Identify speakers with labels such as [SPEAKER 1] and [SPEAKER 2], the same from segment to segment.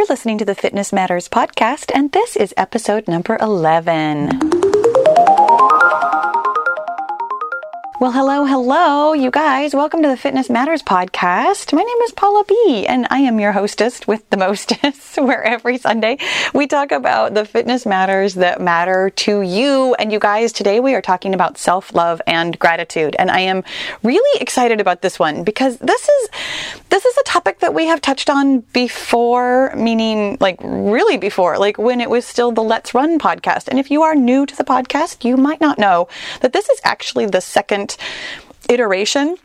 [SPEAKER 1] You're listening to the Fitness Matters podcast, and this is episode number 11. Well, hello, hello, you guys. Welcome to the Fitness Matters podcast. My name is Paula B, and I am your hostess with the mostess, where every Sunday we talk about the fitness matters that matter to you. And you guys, today we are talking about self love and gratitude. And I am really excited about this one because this is this is a topic that we have touched on before, meaning like really before, like when it was still the Let's Run podcast. And if you are new to the podcast, you might not know that this is actually the second iteration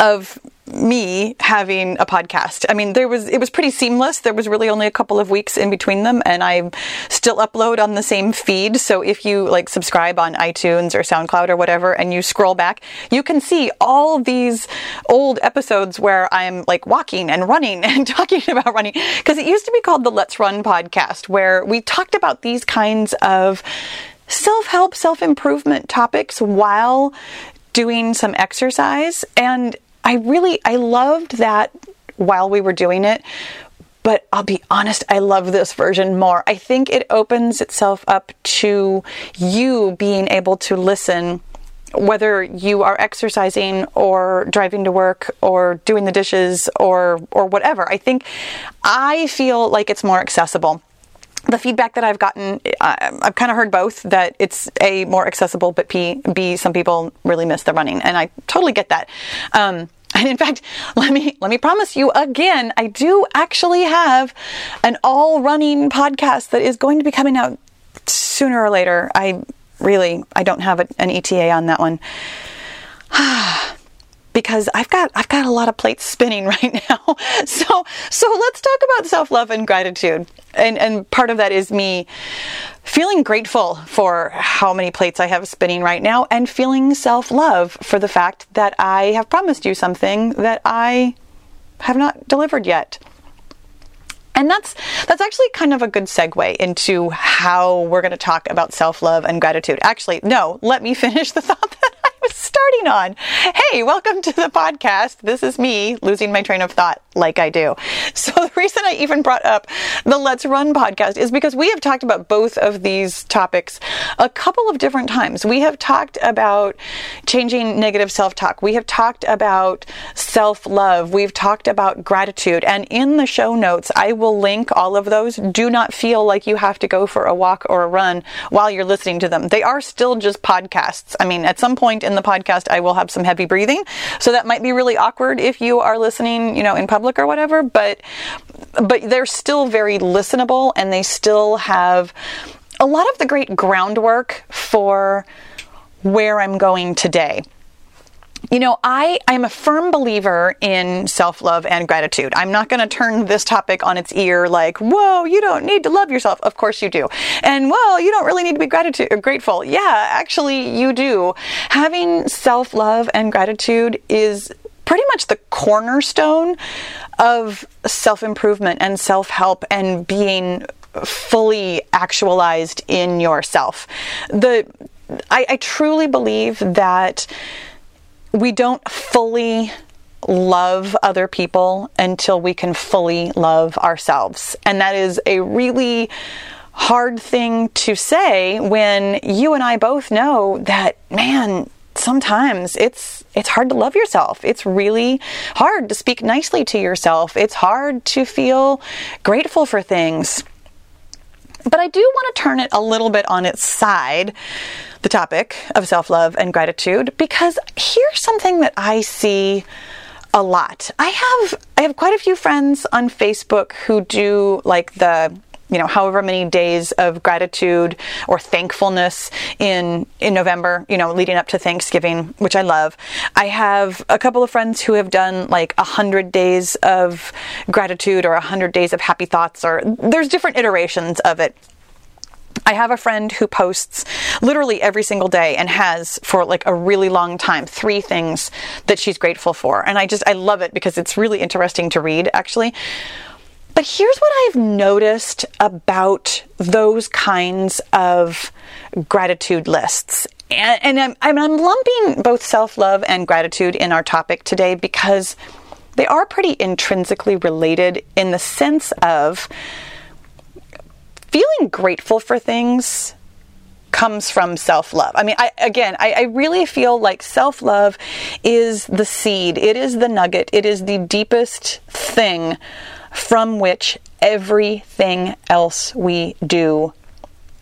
[SPEAKER 1] of me having a podcast. I mean, there was it was pretty seamless. There was really only a couple of weeks in between them and I still upload on the same feed. So if you like subscribe on iTunes or SoundCloud or whatever and you scroll back, you can see all these old episodes where I'm like walking and running and talking about running because it used to be called the Let's Run podcast where we talked about these kinds of self help, self improvement topics while doing some exercise. And I really, I loved that while we were doing it. But I'll be honest, I love this version more. I think it opens itself up to you being able to listen whether you are exercising or driving to work or doing the dishes or or whatever. I think I feel like it's more accessible the feedback that I've gotten, I've kind of heard both that it's a more accessible, but p b some people really miss the running, and I totally get that. Um, and in fact, let me let me promise you again, I do actually have an all running podcast that is going to be coming out sooner or later. I really I don't have an ETA on that one. because I've got I've got a lot of plates spinning right now. So so let's talk about self-love and gratitude. And and part of that is me feeling grateful for how many plates I have spinning right now and feeling self-love for the fact that I have promised you something that I have not delivered yet. And that's that's actually kind of a good segue into how we're going to talk about self-love and gratitude. Actually, no, let me finish the thought that starting on. Hey, welcome to the podcast. This is me losing my train of thought like I do. So the reason I even brought up the Let's Run podcast is because we have talked about both of these topics a couple of different times. We have talked about changing negative self-talk. We have talked about self-love. We've talked about gratitude. And in the show notes, I will link all of those. Do not feel like you have to go for a walk or a run while you're listening to them. They are still just podcasts. I mean, at some point in the podcast, I will have some heavy breathing. So that might be really awkward if you are listening, you know, in public or whatever, but but they're still very listenable and they still have a lot of the great groundwork for where I'm going today you know, I, I'm a firm believer in self love and gratitude. I'm not going to turn this topic on its ear like, whoa, you don't need to love yourself. Of course you do. And well, you don't really need to be gratitude, uh, grateful. Yeah, actually, you do. Having self love and gratitude is pretty much the cornerstone of self improvement and self help and being fully actualized in yourself. The I, I truly believe that we don't fully love other people until we can fully love ourselves. And that is a really hard thing to say when you and I both know that, man, sometimes it's it's hard to love yourself. It's really hard to speak nicely to yourself. It's hard to feel grateful for things. But I do want to turn it a little bit on its side the topic of self love and gratitude because here's something that I see a lot. I have I have quite a few friends on Facebook who do like the you know however many days of gratitude or thankfulness in in November you know leading up to Thanksgiving which I love I have a couple of friends who have done like a hundred days of gratitude or a hundred days of happy thoughts or there's different iterations of it I have a friend who posts literally every single day and has for like a really long time three things that she's grateful for. And I just, I love it because it's really interesting to read actually. But here's what I've noticed about those kinds of gratitude lists. And, and I'm, I'm lumping both self love and gratitude in our topic today because they are pretty intrinsically related in the sense of feeling grateful for things comes from self love. I mean, I, again, I, I really feel like self love is the seed, it is the nugget, it is the deepest thing from which everything else we do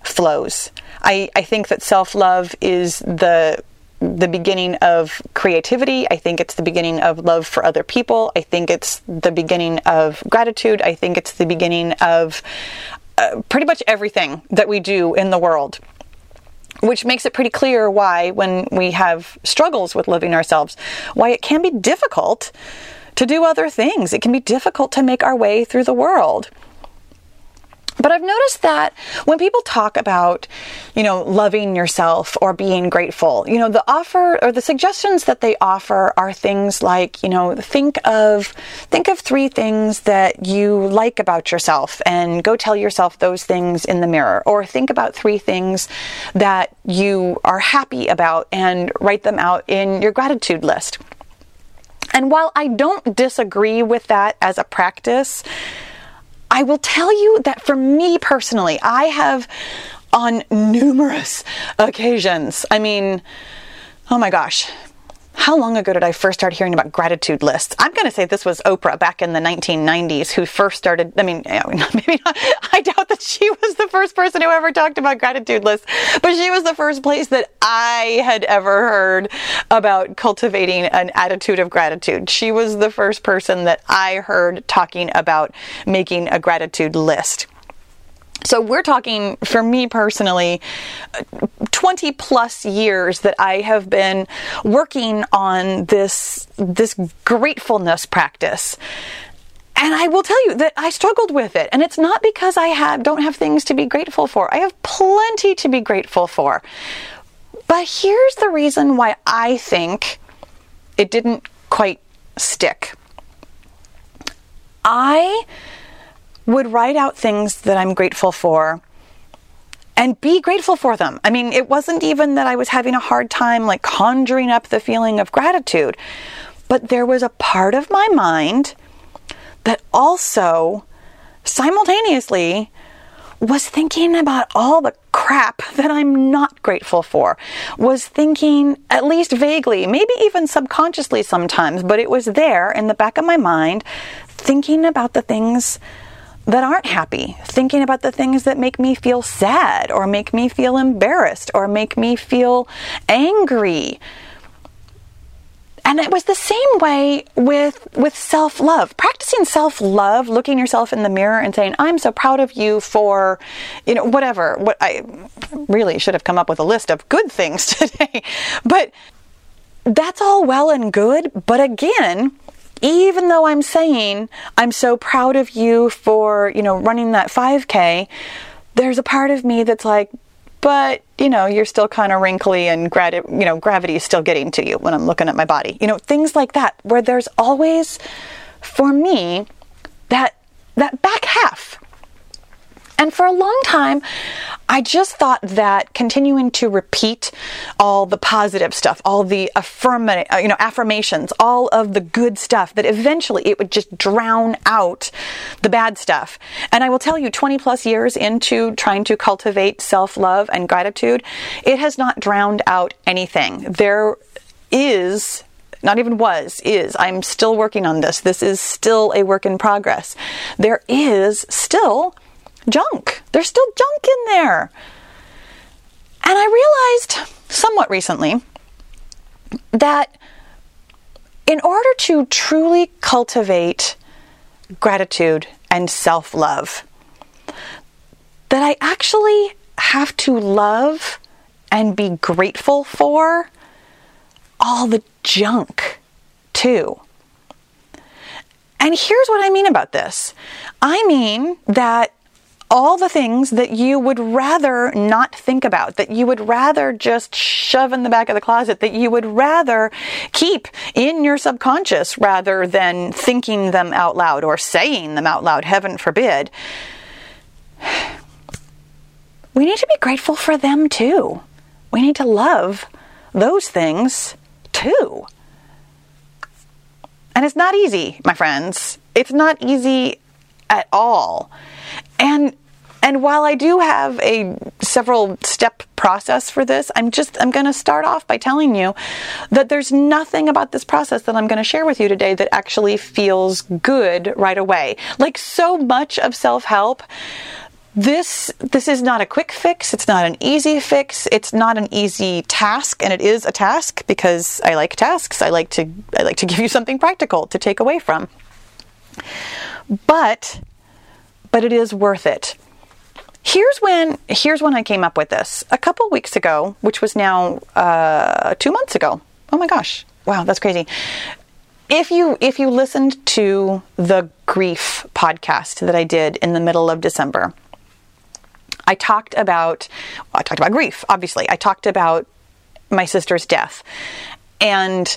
[SPEAKER 1] flows. I, I think that self love is the the beginning of creativity. I think it's the beginning of love for other people. I think it's the beginning of gratitude. I think it's the beginning of uh, pretty much everything that we do in the world. Which makes it pretty clear why, when we have struggles with loving ourselves, why it can be difficult to do other things. It can be difficult to make our way through the world. But I've noticed that when people talk about, you know, loving yourself or being grateful, you know, the offer or the suggestions that they offer are things like, you know, think of think of three things that you like about yourself and go tell yourself those things in the mirror or think about three things that you are happy about and write them out in your gratitude list. And while I don't disagree with that as a practice, I will tell you that for me personally, I have on numerous occasions, I mean, oh my gosh, how long ago did I first start hearing about gratitude lists? I'm going to say this was Oprah back in the 1990s who first started. I mean, maybe not, I doubt that she was the first person who ever talked about gratitude lists, but she was the first place that I had ever heard about cultivating an attitude of gratitude. She was the first person that I heard talking about making a gratitude list. So we're talking, for me personally, 20 plus years that I have been working on this, this gratefulness practice. And I will tell you that I struggled with it. And it's not because I have, don't have things to be grateful for. I have plenty to be grateful for. But here's the reason why I think it didn't quite stick. I would write out things that I'm grateful for and be grateful for them. I mean, it wasn't even that I was having a hard time like conjuring up the feeling of gratitude, but there was a part of my mind that also simultaneously was thinking about all the crap that I'm not grateful for. Was thinking, at least vaguely, maybe even subconsciously sometimes, but it was there in the back of my mind, thinking about the things that aren't happy, thinking about the things that make me feel sad or make me feel embarrassed or make me feel angry. And it was the same way with with self-love. Practicing self-love, looking yourself in the mirror and saying, "I'm so proud of you for, you know, whatever." What I really should have come up with a list of good things today. But that's all well and good, but again, even though I'm saying I'm so proud of you for, you know, running that 5K, there's a part of me that's like, but you know, you're still kind of wrinkly and grad- you know, gravity is still getting to you when I'm looking at my body. You know, things like that where there's always for me that that back half and for a long time, I just thought that continuing to repeat all the positive stuff, all the uh, you know, affirmations, all of the good stuff, that eventually it would just drown out the bad stuff. And I will tell you, 20 plus years into trying to cultivate self love and gratitude, it has not drowned out anything. There is not even was, is. I'm still working on this. This is still a work in progress. There is still junk. There's still junk in there. And I realized somewhat recently that in order to truly cultivate gratitude and self love, that I actually have to love and be grateful for all the junk too. And here's what I mean about this I mean that all the things that you would rather not think about, that you would rather just shove in the back of the closet, that you would rather keep in your subconscious rather than thinking them out loud or saying them out loud, heaven forbid. We need to be grateful for them too. We need to love those things too. And it's not easy, my friends. It's not easy at all. And and while I do have a several step process for this, I'm just I'm going to start off by telling you that there's nothing about this process that I'm going to share with you today that actually feels good right away. Like so much of self-help this this is not a quick fix. It's not an easy fix. It's not an easy task and it is a task because i like tasks. I like to i like to give you something practical to take away from. But but it is worth it. Here's when here's when i came up with this. A couple weeks ago which was now uh, two months ago. Oh my gosh. Wow that's crazy. If you if you listened to the grief podcast that i did in the middle of december I talked about, well, I talked about grief, obviously. I talked about my sister's death. And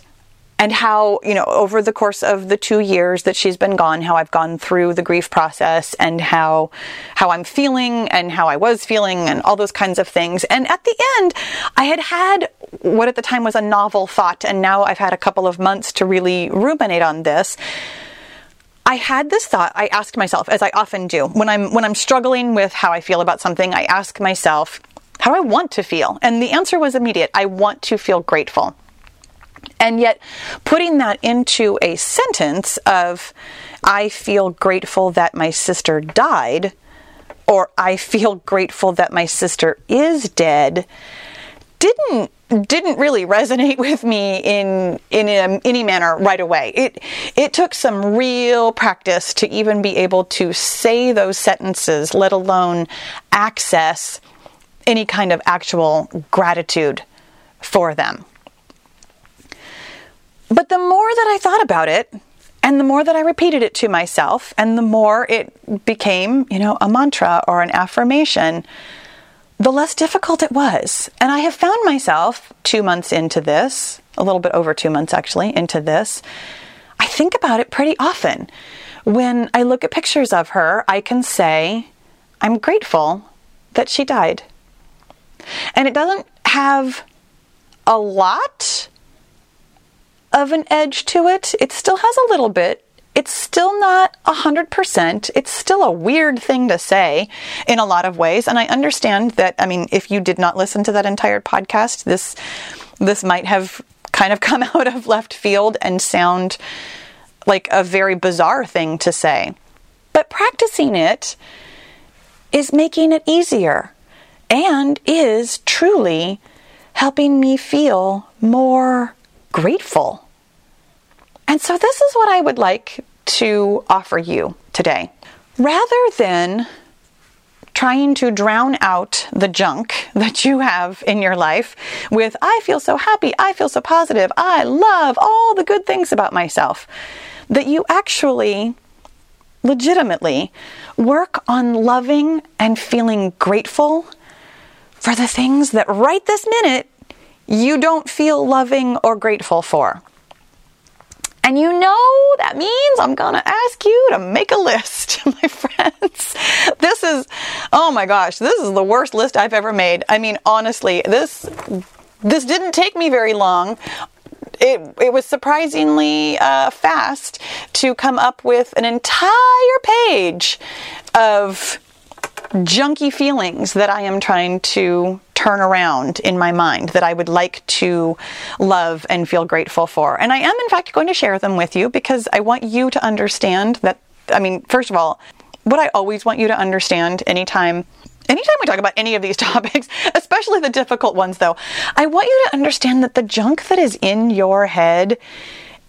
[SPEAKER 1] and how you know over the course of the two years that she's been gone how i've gone through the grief process and how how i'm feeling and how i was feeling and all those kinds of things. And at the end i had had what at the time was a novel thought and now i've had a couple of months to really ruminate on this. I had this thought I asked myself as I often do when I'm when I'm struggling with how I feel about something I ask myself how do I want to feel. And the answer was immediate. I want to feel grateful and yet putting that into a sentence of I feel grateful that my sister died or I feel grateful that my sister is dead didn't didn't really resonate with me in in a, any manner right away. It it took some real practice to even be able to say those sentences, let alone access any kind of actual gratitude for them. But the more that I thought about it, and the more that I repeated it to myself, and the more it became, you know, a mantra or an affirmation, the less difficult it was. And I have found myself two months into this, a little bit over two months actually, into this. I think about it pretty often. When I look at pictures of her, I can say, I'm grateful that she died. And it doesn't have a lot of an edge to it. It still has a little bit, it's still not 100%. It's still a weird thing to say in a lot of ways. And I understand that, I mean, if you did not listen to that entire podcast, this, this might have kind of come out of left field and sound like a very bizarre thing to say. But practicing it is making it easier and is truly helping me feel more grateful. And so, this is what I would like to offer you today. Rather than trying to drown out the junk that you have in your life with, I feel so happy, I feel so positive, I love all the good things about myself, that you actually legitimately work on loving and feeling grateful for the things that right this minute you don't feel loving or grateful for. And you know that means I'm going to ask you to make a list, my friends. This is, oh my gosh, this is the worst list I've ever made. I mean, honestly, this this didn't take me very long. It, it was surprisingly uh, fast to come up with an entire page of junky feelings that I am trying to turn around in my mind that I would like to love and feel grateful for. And I am, in fact, going to share them with you because I want you to understand that, I mean, first of all, what I always want you to understand anytime anytime we talk about any of these topics, especially the difficult ones though, I want you to understand that the junk that is in your head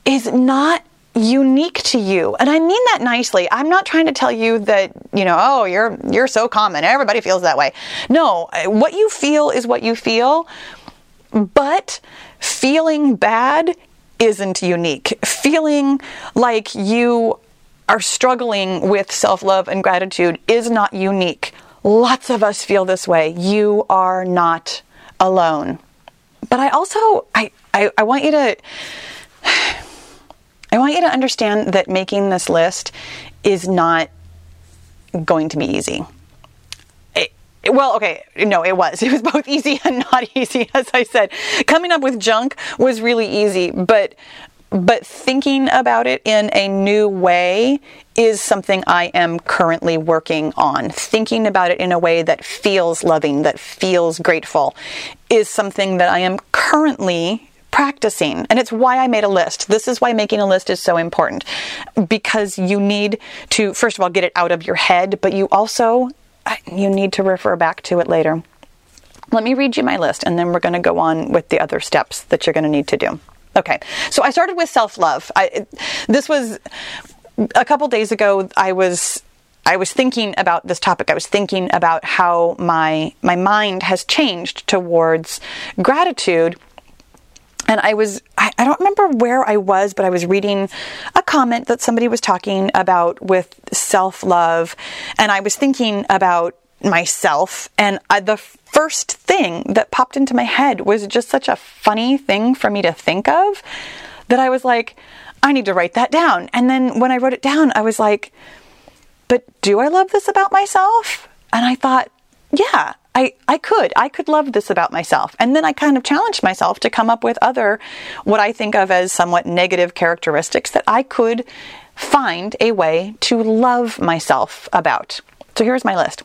[SPEAKER 1] is not unique to you. And I mean that nicely. I'm not trying to tell you that, you know, oh, you're you're so common. Everybody feels that way. No, uh, what you feel is what you feel. But feeling bad isn't unique. Feeling like you are struggling with self-love and gratitude is not unique. Lots of us feel this way. You are not alone. But I also I I, I want you to I want you to understand that making this list is not going to be easy. It, well, okay, no, it was. It was both easy and not easy, as I said. Coming up with junk was really easy, but but thinking about it in a new way is something I am currently working on. Thinking about it in a way that feels loving, that feels grateful, is something that I am currently practicing. And it's why I made a list. This is why making a list is so important because you need to, first of all, get it out of your head, but you also you need to refer back to it later. Let me read you my list and then we're going to go on with the other steps that you're going to need to do. Okay, so I started with self love. This was a couple days ago. I was I was thinking about this topic. I was thinking about how my my mind has changed towards gratitude. And I was, I, I, don't remember where I was, but I was reading a comment that somebody was talking about with self love. And I was thinking about myself. And I, the first thing that popped into my head was just such a funny thing for me to think of that I was like, I need to write that down. And then when I wrote it down, I was like, but do I love this about myself? And I thought, yeah, I, I could. I could love this about myself. And then I kind of challenged myself to come up with other, what I think of as somewhat negative characteristics that I could find a way to love myself about. So here's my list.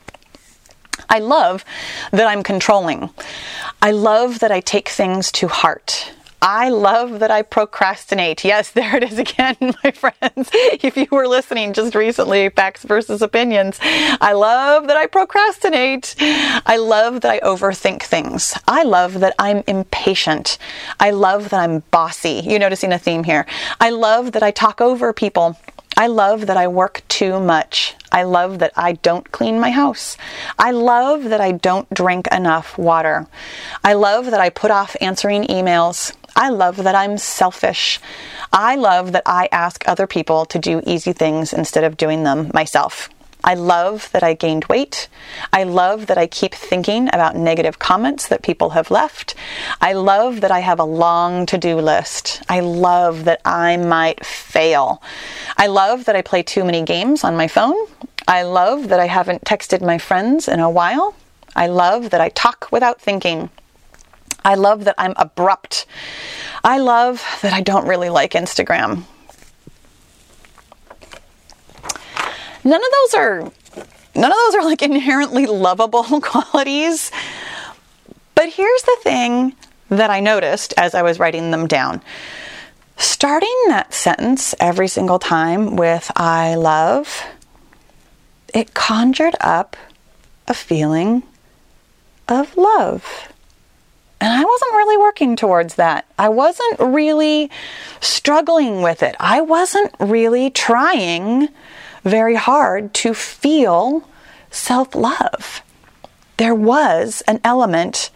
[SPEAKER 1] I love that I'm controlling. I love that I take things to heart. I love that I procrastinate. Yes, there it is again, my friends. If you were listening just recently, Facts versus Opinions, I love that I procrastinate. I love that I overthink things. I love that I'm impatient. I love that I'm bossy. You noticing a theme here. I love that I talk over people. I love that I work too much. I love that I don't clean my house. I love that I don't drink enough water. I love that I put off answering emails. I love that I'm selfish. I love that I ask other people to do easy things instead of doing them myself. I love that I gained weight. I love that I keep thinking about negative comments that people have left. I love that I have a long to do list. I love that I might fail. I love that I play too many games on my phone. I love that I haven't texted my friends in a while. I love that I talk without thinking. I love that I'm abrupt. I love that I don't really like Instagram. none of those are none of those are like inherently lovable qualities. But here's the thing that I noticed as I was writing them down. Starting that sentence every single time with I love, it conjured up a feeling of love. And I wasn't really working towards that. I wasn't really struggling with it. I wasn't really trying very hard to feel self love. There was an element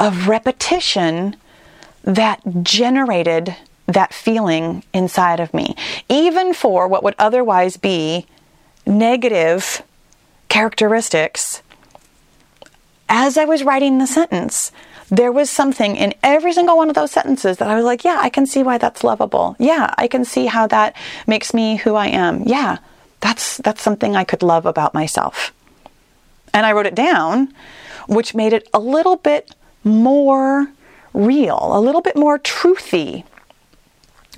[SPEAKER 1] of repetition that generated that feeling inside of me, even for what would otherwise be negative characteristics. As I was writing the sentence, there was something in every single one of those sentences that I was like, yeah, I can see why that's lovable. Yeah, I can see how that makes me who I am. Yeah, that's that's something I could love about myself. And I wrote it down, which made it a little bit more real, a little bit more truthy.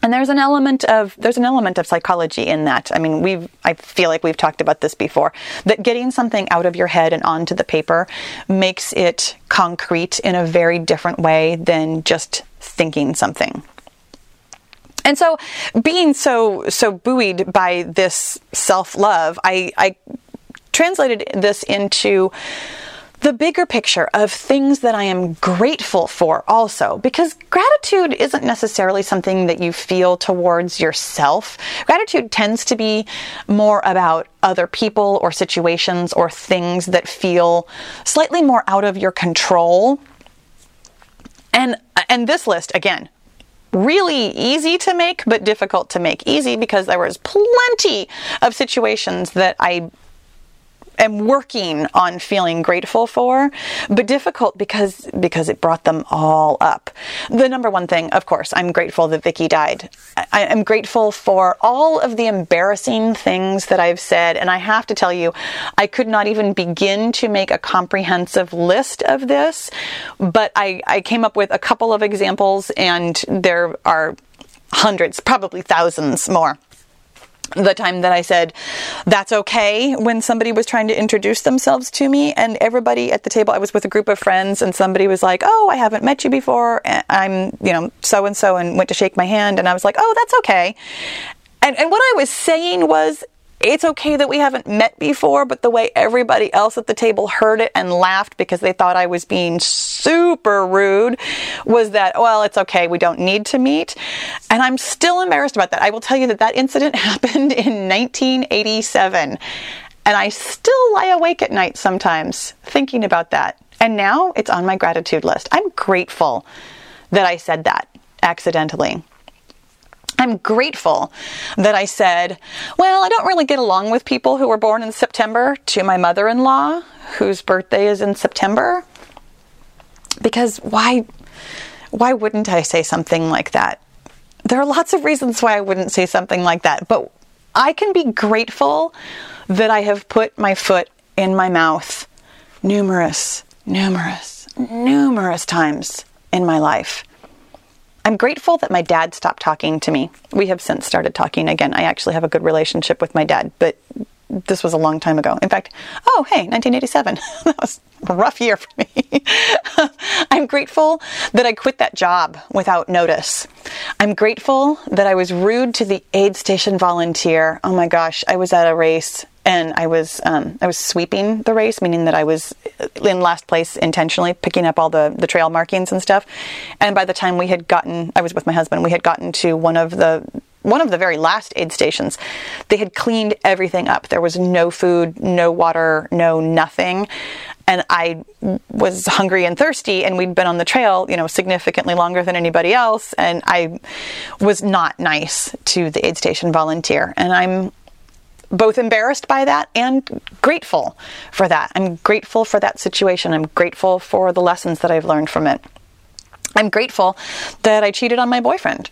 [SPEAKER 1] And there's an element of there's an element of psychology in that. I mean, we've I feel like we've talked about this before. That getting something out of your head and onto the paper makes it concrete in a very different way than just thinking something. And so, being so so buoyed by this self love, I, I translated this into the bigger picture of things that I am grateful for also because gratitude isn't necessarily something that you feel towards yourself. Gratitude tends to be more about other people or situations or things that feel slightly more out of your control. And and this list again really easy to make, but difficult to make. Easy because there was plenty of situations that I am working on feeling grateful for, but difficult because because it brought them all up. The number one thing, of course, I'm grateful that Vicky died. I am grateful for all of the embarrassing things that I've said, and I have to tell you, I could not even begin to make a comprehensive list of this, but I, I came up with a couple of examples, and there are hundreds, probably thousands more the time that I said that's okay when somebody was trying to introduce themselves to me and everybody at the table I was with a group of friends and somebody was like oh I haven't met you before I'm you know so and so and went to shake my hand and I was like oh that's okay. And and what I was saying was it's okay that we haven't met before, but the way everybody else at the table heard it and laughed because they thought I was being super rude was that, well, it's okay, we don't need to meet. And I'm still embarrassed about that. I will tell you that that incident happened in 1987. And I still lie awake at night sometimes thinking about that. And now it's on my gratitude list. I'm grateful that I said that accidentally. I'm grateful that I said, well, I don't really get along with people who were born in September to my mother in law, whose birthday is in September. Because why, why wouldn't I say something like that? There are lots of reasons why I wouldn't say something like that, but I can be grateful that I have put my foot in my mouth numerous, numerous, numerous times in my life. I'm grateful that my dad stopped talking to me. We have since started talking again. I actually have a good relationship with my dad, but this was a long time ago. In fact, oh, hey, 1987. that was a rough year for me. I'm grateful that I quit that job without notice. I'm grateful that I was rude to the aid station volunteer. Oh my gosh, I was at a race and I was um, I was sweeping the race, meaning that I was in last place intentionally, picking up all the the trail markings and stuff. And by the time we had gotten, I was with my husband. We had gotten to one of the one of the very last aid stations. They had cleaned everything up. There was no food, no water, no nothing. And I was hungry and thirsty, and we'd been on the trail, you know, significantly longer than anybody else. And I was not nice to the aid station volunteer. And I'm both embarrassed by that and grateful for that. I'm grateful for that situation. I'm grateful for the lessons that I've learned from it. I'm grateful that I cheated on my boyfriend.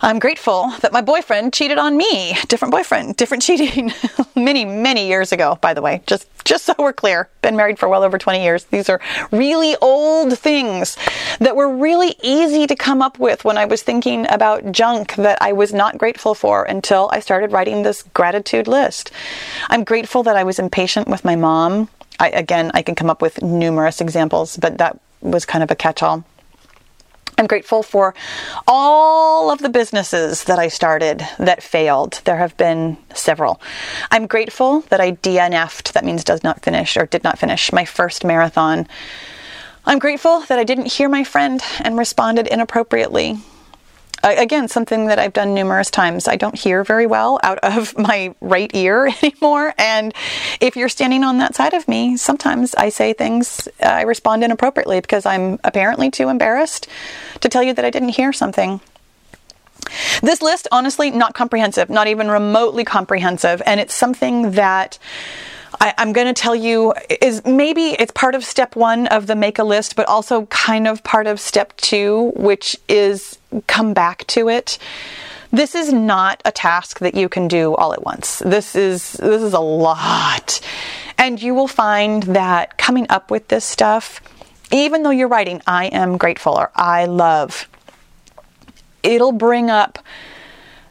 [SPEAKER 1] I'm grateful that my boyfriend cheated on me. Different boyfriend, different cheating. many, many years ago, by the way. Just just so we're clear. Been married for well over 20 years. These are really old things that were really easy to come up with when I was thinking about junk that I was not grateful for until I started writing this gratitude list. I'm grateful that I was impatient with my mom. I, again, I can come up with numerous examples, but that was kind of a catch all. I'm grateful for all of the businesses that I started that failed. There have been several. I'm grateful that I DNF'd, that means does not finish or did not finish, my first marathon. I'm grateful that I didn't hear my friend and responded inappropriately again, something that I've done numerous times. I don't hear very well out of my right ear anymore. And if you're standing on that side of me, sometimes I say things, I respond inappropriately because I'm apparently too embarrassed to tell you that I didn't hear something. This list, honestly, not comprehensive, not even remotely comprehensive. And it's something that I, am going to tell you is maybe it's part of step one of the make a list, but also kind of part of step two, which is come back to it. This is not a task that you can do all at once. This is this is a lot. And you will find that coming up with this stuff, even though you're writing I am grateful or I love, it'll bring up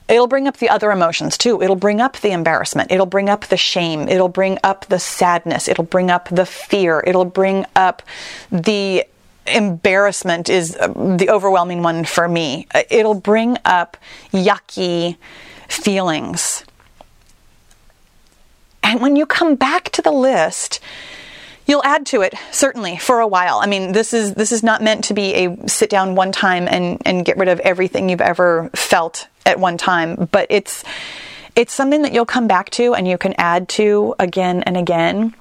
[SPEAKER 1] It'll bring up the other emotions too. It'll bring up the embarrassment. It'll bring up the shame. It'll bring up the sadness. It'll bring up the fear. It'll bring up the embarrassment is uh, the overwhelming one for me. Uh, it'll bring up yucky feelings. And when you come back to the list, You'll add to it certainly for a while. I mean, this is this is not meant to be a sit down one time and and get rid of everything you've ever felt at one time, but it's it's something that you'll come back to and you can add to again and again.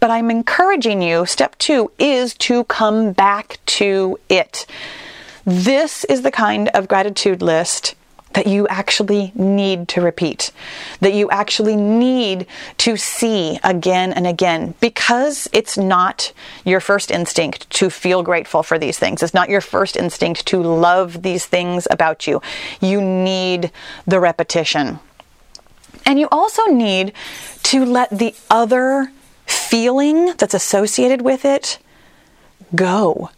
[SPEAKER 1] But I'm encouraging you, step 2 is to come back to it. This is the kind of gratitude list that you actually need to repeat, that you actually need to see again and again, because it's not your first instinct to feel grateful for these things. It's not your first instinct to love these things about you. You need the repetition. And you also need to let the other feeling that's associated with it go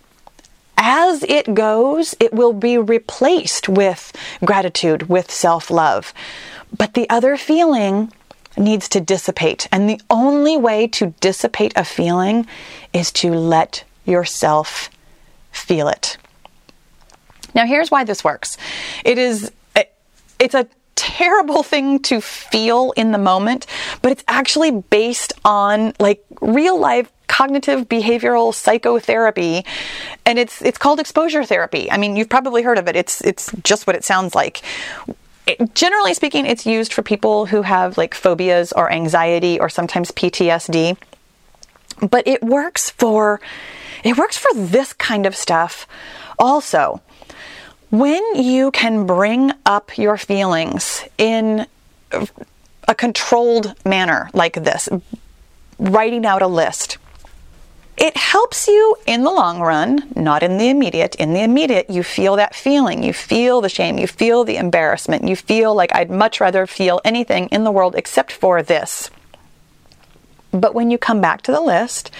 [SPEAKER 1] as it goes, it will be replaced with gratitude, with self love. But the other feeling needs to dissipate. And the only way to dissipate a feeling is to let yourself feel it. Now, here's why this works. It is, it's a terrible thing to feel in the moment, but it's actually based on like real life cognitive behavioral psychotherapy and it's it's called exposure therapy. I mean, you've probably heard of it. It's it's just what it sounds like. It, generally speaking, it's used for people who have like phobias or anxiety or sometimes PTSD. But it works for it works for this kind of stuff also. When you can bring up your feelings in a controlled manner like this, writing out a list, it helps you in the long run, not in the immediate. In the immediate, you feel that feeling. You feel the shame. You feel the embarrassment. You feel like I'd much rather feel anything in the world except for this. But when you come back to the list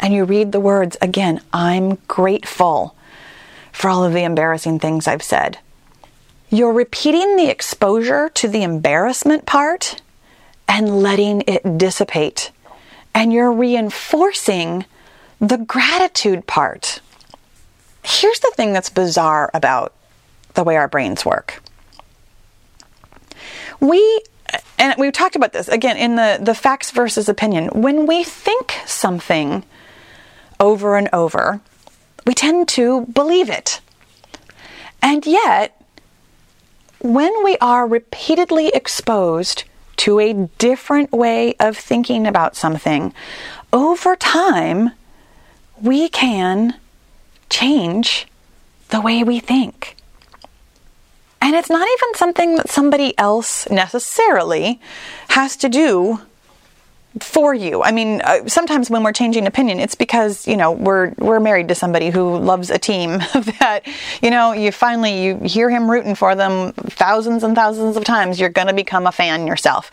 [SPEAKER 1] and you read the words again, I'm grateful for all of the embarrassing things I've said. You're repeating the exposure to the embarrassment part and letting it dissipate. And you're reinforcing the gratitude part. Here's the thing that's bizarre about the way our brains work. We and we've talked about this again in the, the facts versus opinion. When we think something over and over, we tend to believe it. And yet, when we are repeatedly exposed to a different way of thinking about something, over time, we can change the way we think. And it's not even something that somebody else necessarily has to do for you. I mean, uh, sometimes when we're changing opinion, it's because you know we're we're married to somebody who loves a team that you know you finally you hear him rooting for them thousands and thousands of times. You're going to become a fan yourself.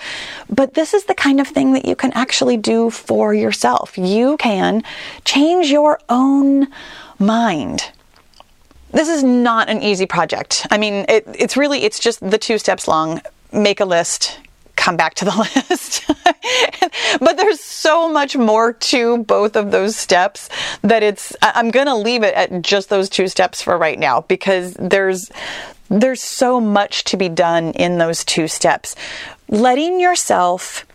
[SPEAKER 1] But this is the kind of thing that you can actually do for yourself. You can change your own mind. This is not an easy project. I mean, it, it's really it's just the two steps long. Make a list, come back to the list. but there's so much more to both of those steps that it's I'm going to leave it at just those two steps for right now because there's there's so much to be done in those two steps. Letting yourself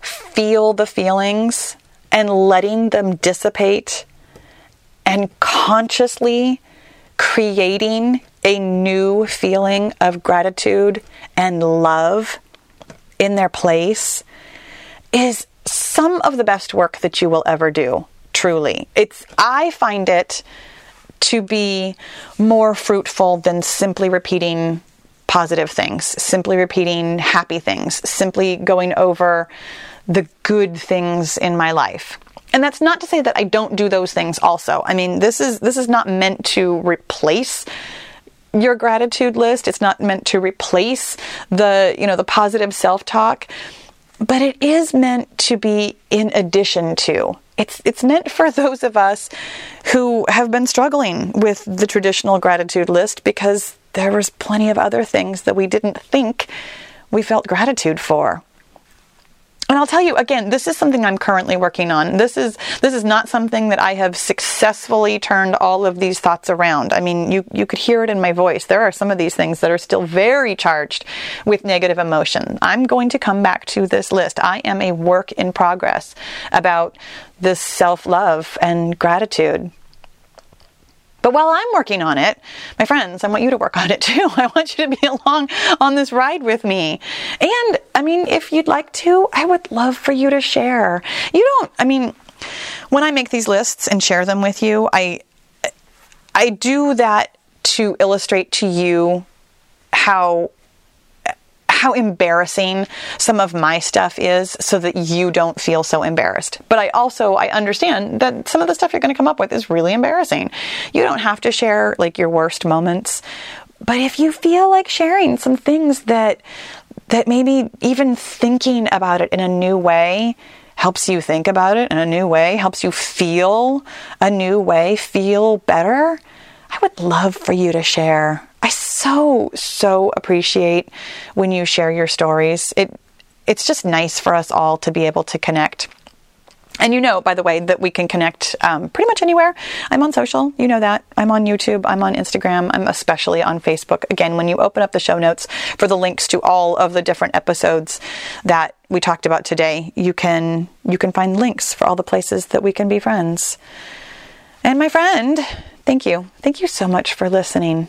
[SPEAKER 1] feel the feelings and letting them dissipate and consciously creating a new feeling of gratitude and love in their place is some of the best work that you will ever do truly it's i find it to be more fruitful than simply repeating positive things simply repeating happy things simply going over the good things in my life and that's not to say that I don't do those things also. I mean, this is this is not meant to replace your gratitude list. It's not meant to replace the, you know, the positive self-talk, but it is meant to be in addition to. It's it's meant for those of us who have been struggling with the traditional gratitude list because there was plenty of other things that we didn't think we felt gratitude for. And I'll tell you again, this is something I'm currently working on. This is this is not something that I have successfully turned all of these thoughts around. I mean, you you could hear it in my voice. There are some of these things that are still very charged with negative emotion. I'm going to come back to this list. I am a work in progress about this self-love and gratitude. But while I'm working on it, my friends, I want you to work on it too. I want you to be along on this ride with me. And I mean, if you'd like to, I would love for you to share. You don't, I mean, when I make these lists and share them with you, I I do that to illustrate to you how how embarrassing some of my stuff is so that you don't feel so embarrassed. But I also I understand that some of the stuff you're going to come up with is really embarrassing. You don't have to share like your worst moments, but if you feel like sharing some things that that maybe even thinking about it in a new way helps you think about it in a new way, helps you feel a new way, feel better, I would love for you to share. So, so appreciate when you share your stories. It it's just nice for us all to be able to connect. And you know, by the way, that we can connect um, pretty much anywhere. I'm on social, you know that. I'm on YouTube, I'm on Instagram, I'm especially on Facebook. Again, when you open up the show notes for the links to all of the different episodes that we talked about today, you can you can find links for all the places that we can be friends. And my friend, thank you. Thank you so much for listening.